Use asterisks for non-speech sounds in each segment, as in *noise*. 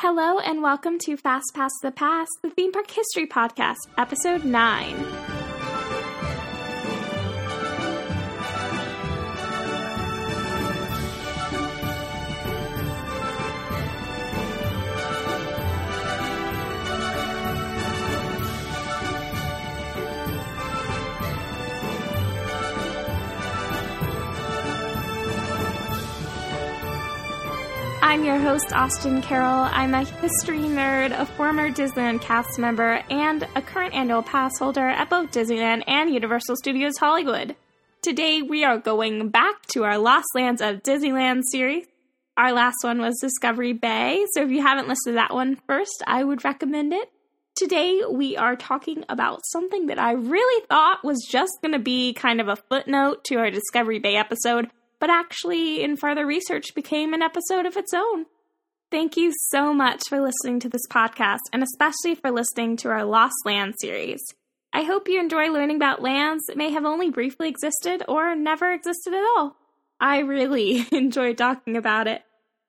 Hello and welcome to Fast Pass the Past, the theme park history podcast, episode 9. Your host, Austin Carroll. I'm a history nerd, a former Disneyland cast member, and a current annual pass holder at both Disneyland and Universal Studios Hollywood. Today, we are going back to our Lost Lands of Disneyland series. Our last one was Discovery Bay, so if you haven't listened to that one first, I would recommend it. Today, we are talking about something that I really thought was just going to be kind of a footnote to our Discovery Bay episode, but actually, in further research, became an episode of its own. Thank you so much for listening to this podcast, and especially for listening to our Lost Land series. I hope you enjoy learning about lands that may have only briefly existed or never existed at all. I really *laughs* enjoy talking about it.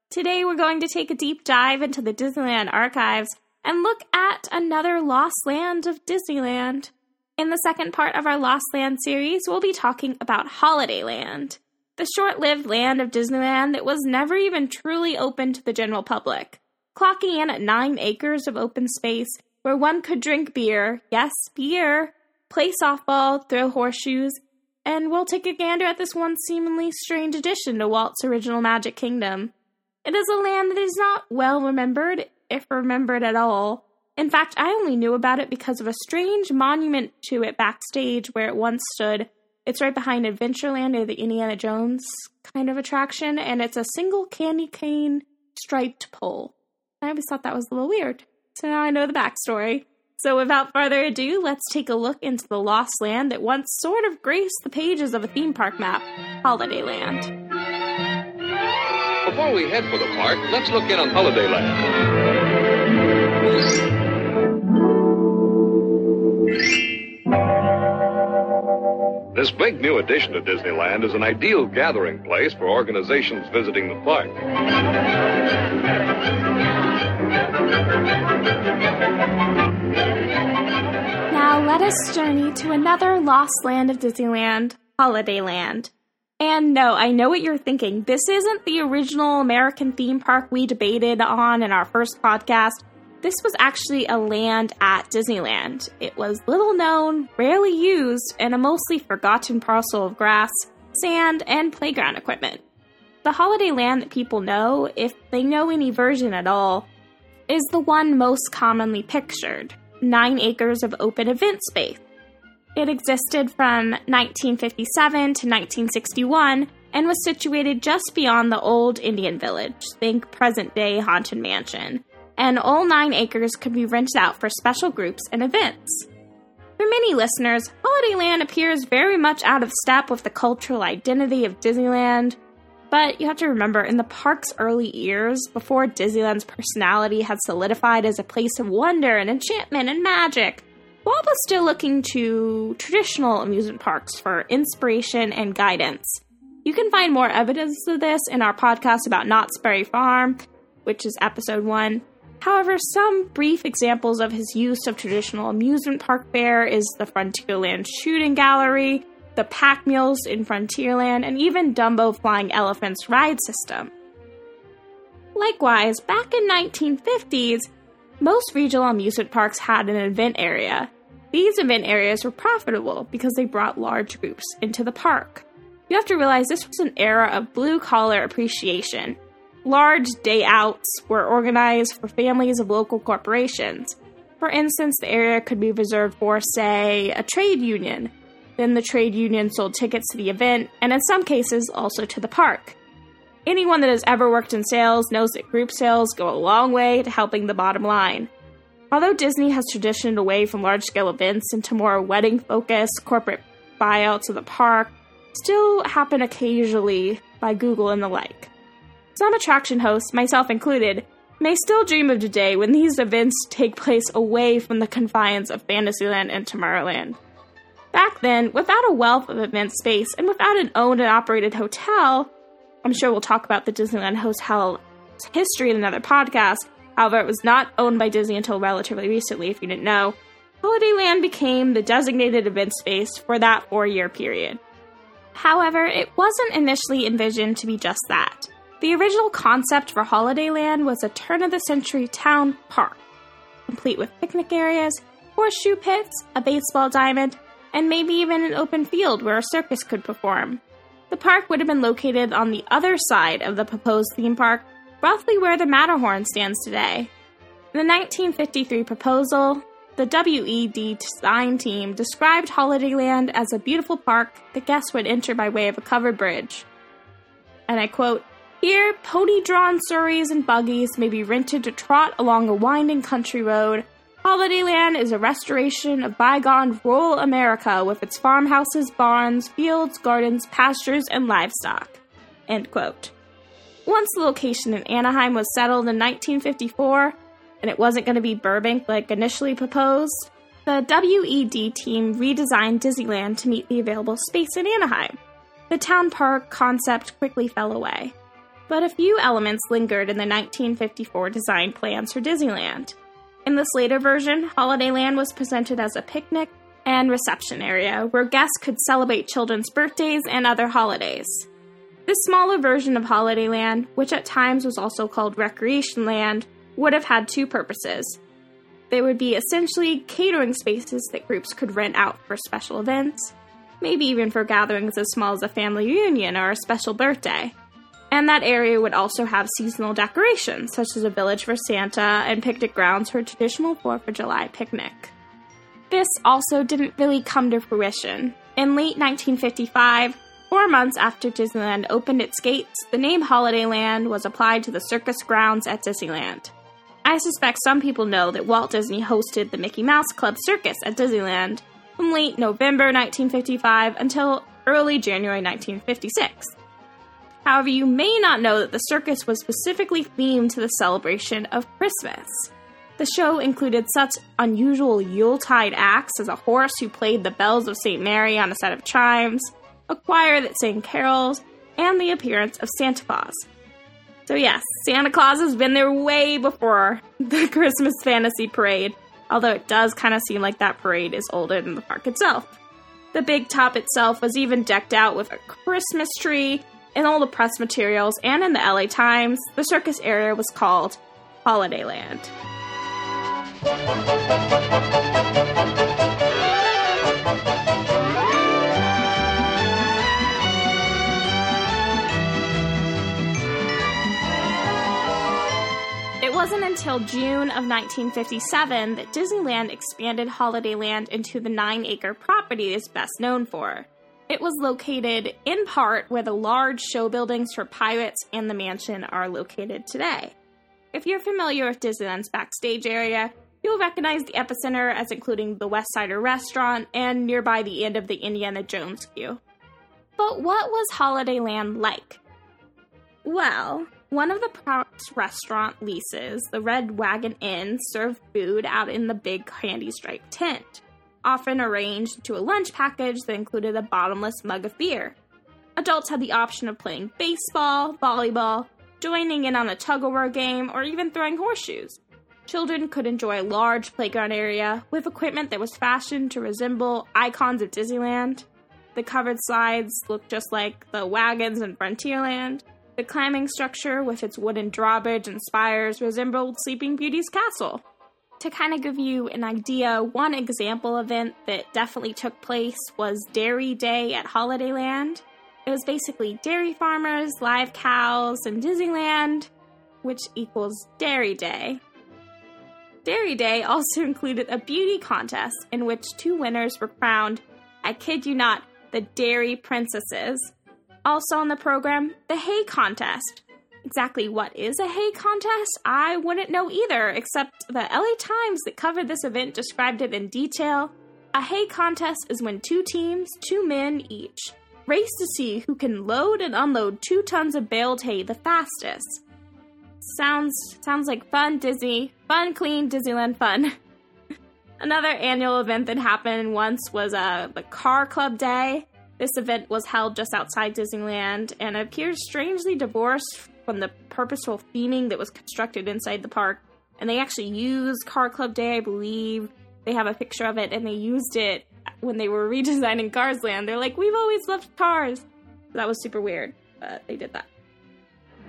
Today, we're going to take a deep dive into the Disneyland archives and look at another lost land of Disneyland. In the second part of our Lost Land series, we'll be talking about Holiday Land the short lived land of Disneyland that was never even truly open to the general public, clocking in at nine acres of open space where one could drink beer, yes, beer, play softball, throw horseshoes, and we'll take a gander at this one seemingly strange addition to Walt's original Magic Kingdom. It is a land that is not well remembered, if remembered at all. In fact, I only knew about it because of a strange monument to it backstage where it once stood it's right behind Adventureland or the Indiana Jones kind of attraction, and it's a single candy cane striped pole. I always thought that was a little weird. So now I know the backstory. So without further ado, let's take a look into the lost land that once sort of graced the pages of a theme park map, Holiday Land. Before we head for the park, let's look in on Holiday Land. This big new addition to Disneyland is an ideal gathering place for organizations visiting the park. Now let us journey to another lost land of Disneyland, Holiday Land. And no, I know what you're thinking. This isn't the original American theme park we debated on in our first podcast. This was actually a land at Disneyland. It was little known, rarely used, and a mostly forgotten parcel of grass, sand, and playground equipment. The holiday land that people know, if they know any version at all, is the one most commonly pictured nine acres of open event space. It existed from 1957 to 1961 and was situated just beyond the old Indian village, think present day Haunted Mansion and all nine acres could be rented out for special groups and events. For many listeners, Holidayland appears very much out of step with the cultural identity of Disneyland. But you have to remember, in the park's early years, before Disneyland's personality had solidified as a place of wonder and enchantment and magic, Walt was still looking to traditional amusement parks for inspiration and guidance. You can find more evidence of this in our podcast about Knott's Berry Farm, which is episode 1, However, some brief examples of his use of traditional amusement park fare is the Frontierland Shooting Gallery, the pack mules in Frontierland, and even Dumbo Flying Elephant's ride system. Likewise, back in 1950s, most regional amusement parks had an event area. These event areas were profitable because they brought large groups into the park. You have to realize this was an era of blue collar appreciation Large day outs were organized for families of local corporations. For instance, the area could be reserved for, say, a trade union. Then the trade union sold tickets to the event, and in some cases, also to the park. Anyone that has ever worked in sales knows that group sales go a long way to helping the bottom line. Although Disney has transitioned away from large scale events into more wedding focused corporate buyouts of the park, still happen occasionally by Google and the like. Some attraction hosts, myself included, may still dream of a day when these events take place away from the confines of Fantasyland and Tomorrowland. Back then, without a wealth of event space and without an owned and operated hotel, I'm sure we'll talk about the Disneyland Hotel history in another podcast. However, it was not owned by Disney until relatively recently, if you didn't know. Holidayland became the designated event space for that four year period. However, it wasn't initially envisioned to be just that. The original concept for Holidayland was a turn of the century town park, complete with picnic areas, horseshoe pits, a baseball diamond, and maybe even an open field where a circus could perform. The park would have been located on the other side of the proposed theme park, roughly where the Matterhorn stands today. In the 1953 proposal, the WED design team described Holidayland as a beautiful park that guests would enter by way of a covered bridge. And I quote, Here, pony drawn surreys and buggies may be rented to trot along a winding country road. Holidayland is a restoration of bygone rural America with its farmhouses, barns, fields, gardens, pastures, and livestock. End quote. Once the location in Anaheim was settled in 1954, and it wasn't going to be Burbank like initially proposed, the WED team redesigned Disneyland to meet the available space in Anaheim. The town park concept quickly fell away, but a few elements lingered in the 1954 design plans for Disneyland. In this later version, Holidayland was presented as a picnic and reception area where guests could celebrate children's birthdays and other holidays. This smaller version of Holidayland, which at times was also called Recreation Land, would have had two purposes. They would be essentially catering spaces that groups could rent out for special events, maybe even for gatherings as small as a family reunion or a special birthday. And that area would also have seasonal decorations, such as a village for Santa and picnic grounds for a traditional 4th of July picnic. This also didn't really come to fruition. In late 1955, four months after Disneyland opened its gates, the name Holidayland was applied to the circus grounds at Disneyland. I suspect some people know that Walt Disney hosted the Mickey Mouse Club Circus at Disneyland from late November 1955 until early January 1956. However, you may not know that the circus was specifically themed to the celebration of Christmas. The show included such unusual Yuletide acts as a horse who played the bells of St. Mary on a set of chimes, a choir that sang carols, and the appearance of Santa Claus. So, yes, Santa Claus has been there way before *laughs* the Christmas Fantasy Parade, although it does kind of seem like that parade is older than the park itself. The big top itself was even decked out with a Christmas tree, in all the press materials, and in the LA Times, the circus area was called Holidayland. It wasn't until June of 1957 that Disneyland expanded Holidayland into the nine acre property it is best known for. It was located in part where the large show buildings for Pirates and the mansion are located today. If you're familiar with Disneyland's backstage area, you'll recognize the epicenter as including the West Sider restaurant and nearby the end of the Indiana Jones queue. But what was Holidayland like? Well, one of the park's restaurant leases, the Red Wagon Inn, served food out in the big candy stripe tent, often arranged to a lunch package that included a bottomless mug of beer. Adults had the option of playing baseball, volleyball, joining in on a tug of war game, or even throwing horseshoes. Children could enjoy a large playground area with equipment that was fashioned to resemble icons of Disneyland. The covered slides looked just like the wagons in Frontierland, the climbing structure, with its wooden drawbridge and spires, resembled Sleeping Beauty's castle. To kind of give you an idea, one example event that definitely took place was Dairy Day at Holidayland. It was basically dairy farmers, live cows, and Disneyland, which equals Dairy Day. Dairy Day also *laughs* included a beauty contest in which two winners were crowned, I kid you not, the Dairy Princesses. Also on the program, the hay contest. Exactly what is a hay contest? I wouldn't know either, except the LA Times that covered this event described it in detail. A hay contest is when two teams, two men each, race to see who can load and unload two tons of baled hay the fastest. Sounds sounds like fun Disney, fun clean Disneyland fun. *laughs* Another annual event that happened once was uh, the Car Club Day. This event was held just outside Disneyland and appears strangely divorced from the purposeful theming that was constructed inside the park. And they actually used Car Club Day, I believe. They have a picture of it, and they used it when they were *laughs* redesigning Cars Land. They're like, we've always loved cars. That was super weird, but they did that.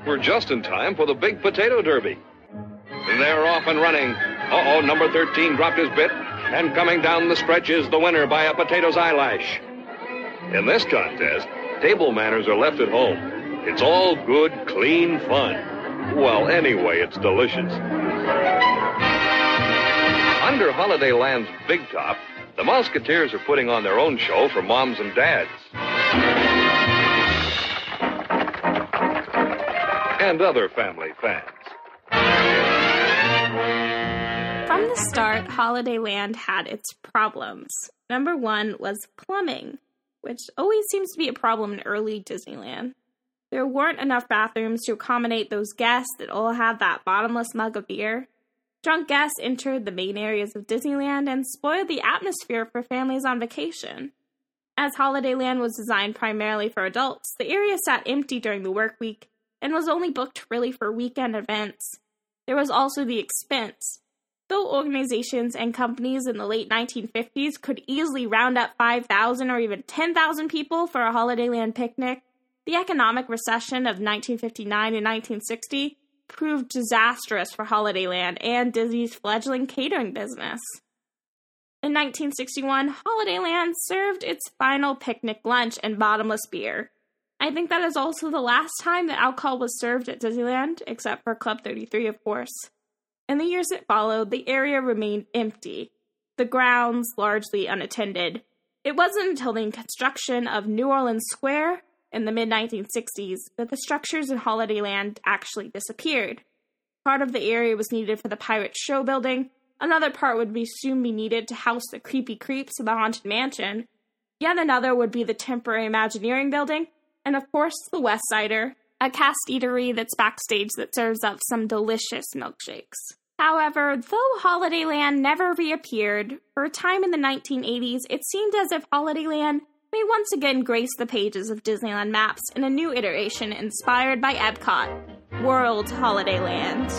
We're just in time for the big potato derby. They're off and running. Uh oh, number 13 dropped his bit, and coming down the stretch is the winner by a potato's eyelash. In this contest, table manners are left at home. It's all good, clean fun. Well, anyway, it's delicious. Under Holidayland's big top, the Mouseketeers are putting on their own show for moms and dads. And other family fans. From the start, Holidayland had its problems. Number one was plumbing, which always seems to be a problem in early Disneyland. There weren't enough bathrooms to accommodate those guests that all had that bottomless mug of beer. Drunk guests entered the main areas of Disneyland and spoiled the atmosphere for families on vacation. As Holidayland was designed primarily for adults, the area sat empty during the work week and was only booked really for weekend events. There was also the expense. Though organizations and companies in the late 1950s could easily round up 5,000 or even 10,000 people for a Holidayland picnic, the economic recession of 1959 and 1960 proved disastrous for Holidayland and Disney's fledgling catering business. In 1961, Holidayland served its final picnic lunch and bottomless beer. I think that is also the last time that alcohol was served at Disneyland, except for Club 33, of course. In the years that followed, the area remained empty, the grounds largely unattended. It wasn't until the construction of New Orleans Square in the mid 1960s that the structures in Holidayland actually disappeared. Part of the area was needed for the pirate show building, another part would be soon be needed to house the creepy creeps of the Haunted Mansion, yet another would be the temporary Imagineering building, and of course the West Sider, a cast eatery that's backstage that serves up some delicious milkshakes. However, though Holidayland never reappeared, for a time in the 1980s, it seemed as if Holidayland may once again grace the pages of Disneyland maps in a new iteration inspired by Epcot World Holidayland.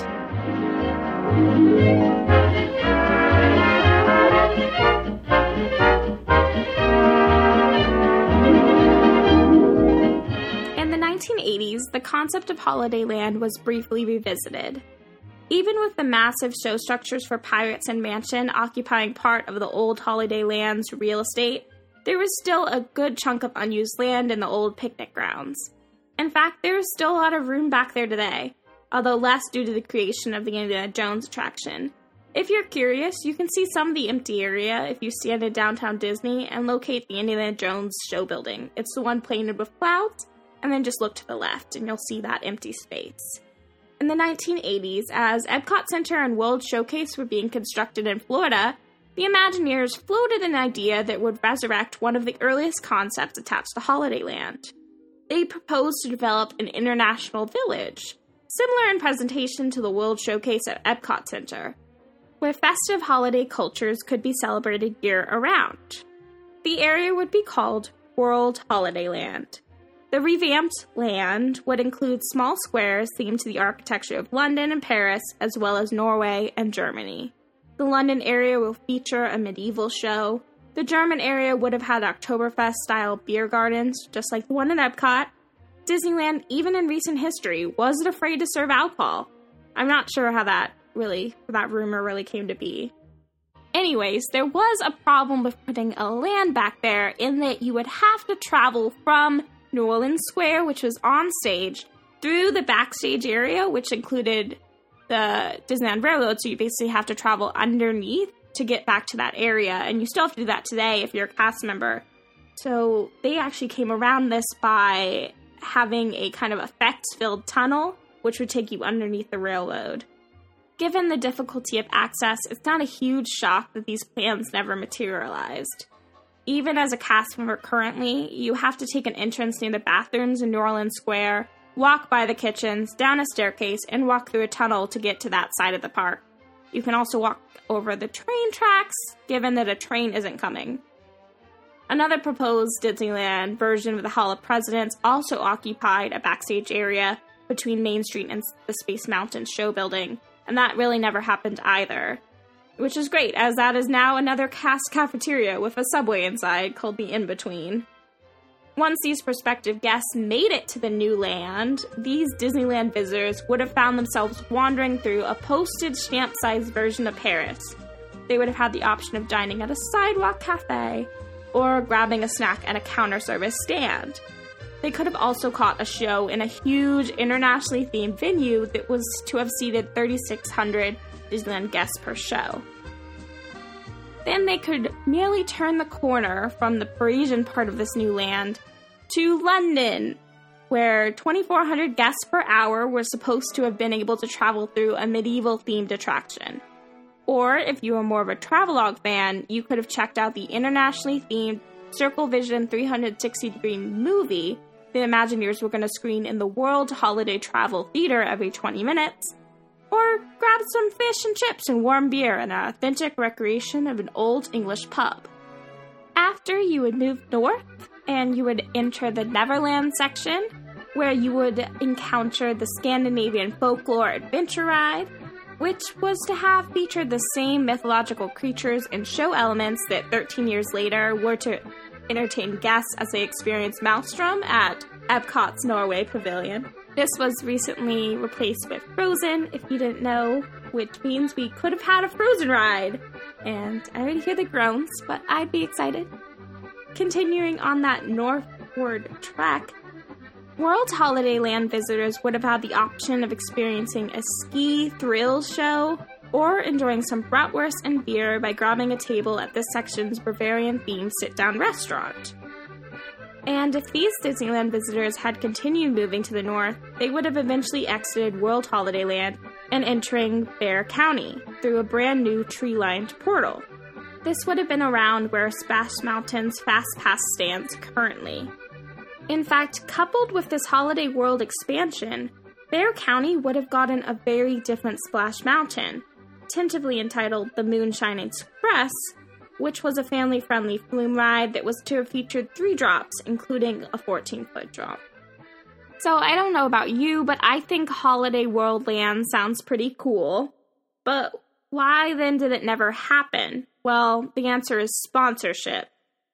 In the 1980s, the concept of Holidayland was briefly revisited. Even with the massive show structures for Pirates and Mansion occupying part of the old Holidayland's real estate, there was still a good chunk of unused land in the old picnic grounds. In fact, there is still a lot of room back there today, although less due to the creation of the Indiana Jones attraction. If you're curious, you can see some of the empty area if you stand in downtown Disney and locate the Indiana Jones show building. It's the one painted with clouds, and then just look to the left and you'll see that empty space. In the 1980s, as Epcot Center and World Showcase were being constructed in Florida, the Imagineers floated an idea that would resurrect one of the earliest concepts attached to Holidayland. They proposed to develop an international village, similar in presentation to the World Showcase at Epcot Center, where festive holiday cultures could be celebrated year around. The area would be called World Holidayland. The revamped land would include small squares themed to the architecture of London and Paris, as well as Norway and Germany. The London area will feature a medieval show. The German area would have had Oktoberfest style beer gardens, just like the one in Epcot. Disneyland, even in recent history, wasn't afraid to serve alcohol. I'm not sure how that really, that rumor really came to be. Anyways, there was a problem with putting a land back there in that you would have to travel from New Orleans Square, which was on stage, through the backstage area, which included the Disneyland Railroad, so you basically have to travel underneath to get back to that area, and you still have to do that today if you're a cast member. So they actually came around this by having a kind of effects filled tunnel, which would take you underneath the railroad. Given the difficulty of access, it's not a huge shock that these plans never materialized. Even as a cast member currently, you have to take an entrance near the bathrooms in New Orleans Square walk by the kitchens, down a staircase, and walk through a tunnel to get to that side of the park. You can also walk over the train tracks, given that a train isn't coming. Another proposed Disneyland version of the Hall of Presidents also occupied a backstage area between Main Street and the Space Mountain show building, and that really never happened either. Which is great, as that is now another cast cafeteria with a subway inside called the Inn Between. Once these prospective guests made it to the new land, these Disneyland visitors would have found themselves wandering through a postage stamp sized version of Paris. They would have had the option of dining at a sidewalk cafe or grabbing a snack at a counter service stand. They could have also caught a show in a huge internationally themed venue that was to have seated 3,600 Disneyland guests per show. Then they could merely turn the corner from the Parisian part of this new land to London, where 2,400 guests per hour were supposed to have been able to travel through a medieval themed attraction. Or, if you were more of a travelogue fan, you could have checked out the internationally themed Circle Vision 360 degree movie the Imagineers were going to screen in the World Holiday Travel Theater every 20 minutes or grab some fish and chips and warm beer in an authentic recreation of an old English pub. After you would move north and you would enter the Neverland section, where you would encounter the Scandinavian folklore adventure ride, which was to have featured the same mythological creatures and show elements that 13 years later were to entertain guests as they experienced Maelstrom at Epcot's Norway Pavilion. This was recently replaced with Frozen, if you didn't know, which means we could have had a Frozen ride. And I already hear the groans, but I'd be excited. Continuing on that northward trek, World Holiday Land visitors would have had the option of experiencing a ski thrill show or enjoying some bratwurst and beer by grabbing a table at this section's Bavarian themed sit down restaurant. And if these Disneyland visitors had continued moving to the north, they would have eventually exited World Holiday Land and entering Bear Country through a brand new tree lined portal. This would have been around where Splash Mountain's Fast Pass stands currently. In fact, coupled with this Holiday World expansion, Bear Country would have gotten a very different Splash Mountain, tentatively entitled the Moonshine Express, which was a family friendly flume ride that was to have featured three drops, including a 14 foot drop. So I don't know about you, but I think Holiday World Land sounds pretty cool. But why then did it never happen? Well, the answer is sponsorship.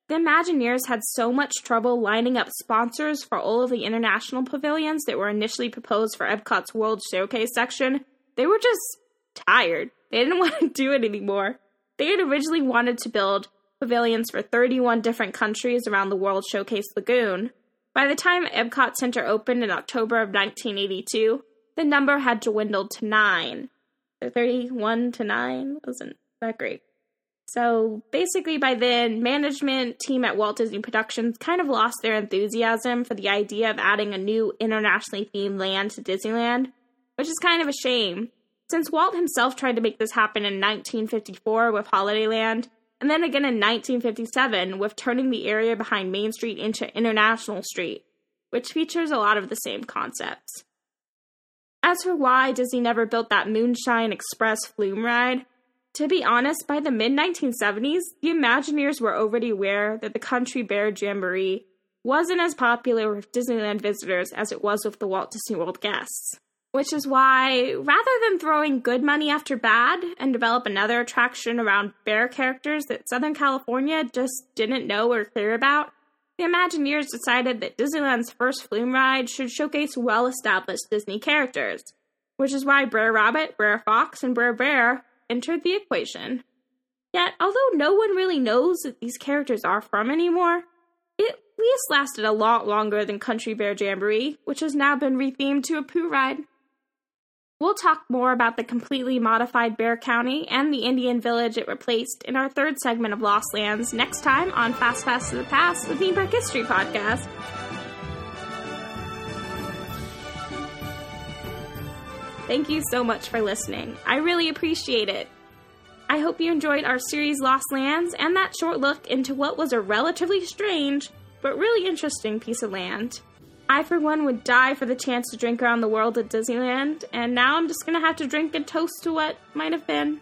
The Imagineers had so much trouble lining up sponsors for all of the international pavilions that were initially proposed for Epcot's World Showcase section. They were just tired. They didn't *laughs* want to do it anymore. They had originally wanted to build pavilions for 31 different countries around the World Showcase Lagoon. By the time Epcot Center opened in October of 1982, the number had dwindled to nine. So 31 to 9 wasn't that great. So basically, by then, management team at Walt Disney Productions kind of lost their enthusiasm for the idea of adding a new internationally themed land to Disneyland, which is kind of a shame since Walt himself tried to make this happen in 1954 with Holidayland, and then again in 1957 with turning the area behind Main Street into International Street, which features a lot of the same concepts. As for why Disney never built that Moonshine Express flume ride, to be honest, by the mid 1970s, the Imagineers were already aware that the Country Bear Jamboree wasn't as popular with Disneyland visitors as it was with the Walt Disney World guests. Which is why, rather than throwing good money after bad and develop another attraction around bear characters that Southern California just didn't know or care about, the Imagineers decided that Disneyland's first flume ride should showcase well established Disney characters, which is why Brer Rabbit, Brer Fox, and Brer Bear entered the equation. Yet, although no one really knows that these characters are from anymore, it at least lasted a lot longer than Country Bear Jamboree, which has now been rethemed to a Pooh ride. We'll talk more about the completely modified Bear Country and the Indian village it replaced in our third segment of Lost Lands next time on Fast Pass to the Past, the Theme Park History Podcast. Thank you so much for listening. I really appreciate it. I hope you enjoyed our series Lost Lands and that short look into what was a relatively strange but really interesting piece of land. I, for one, would die for the chance to drink around the world at Disneyland, and now I'm just gonna have to drink and toast to what might have been.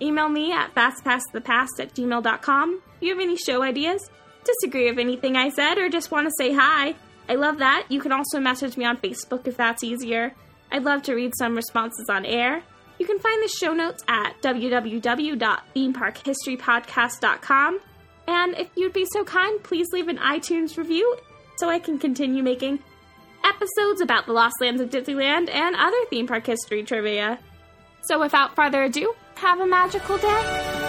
Email me at fastpassthepast at gmail.com if you have any show ideas, disagree with anything I said, or just want to say hi. I love that. You can also message me on Facebook if that's easier. I'd love to read some responses on air. You can find the show notes at www.themeparkhistorypodcast.com. And if you'd be so kind, please leave an iTunes review so I can continue making episodes about the lost lands of Disneyland and other theme park history trivia. So without further ado, have a magical day.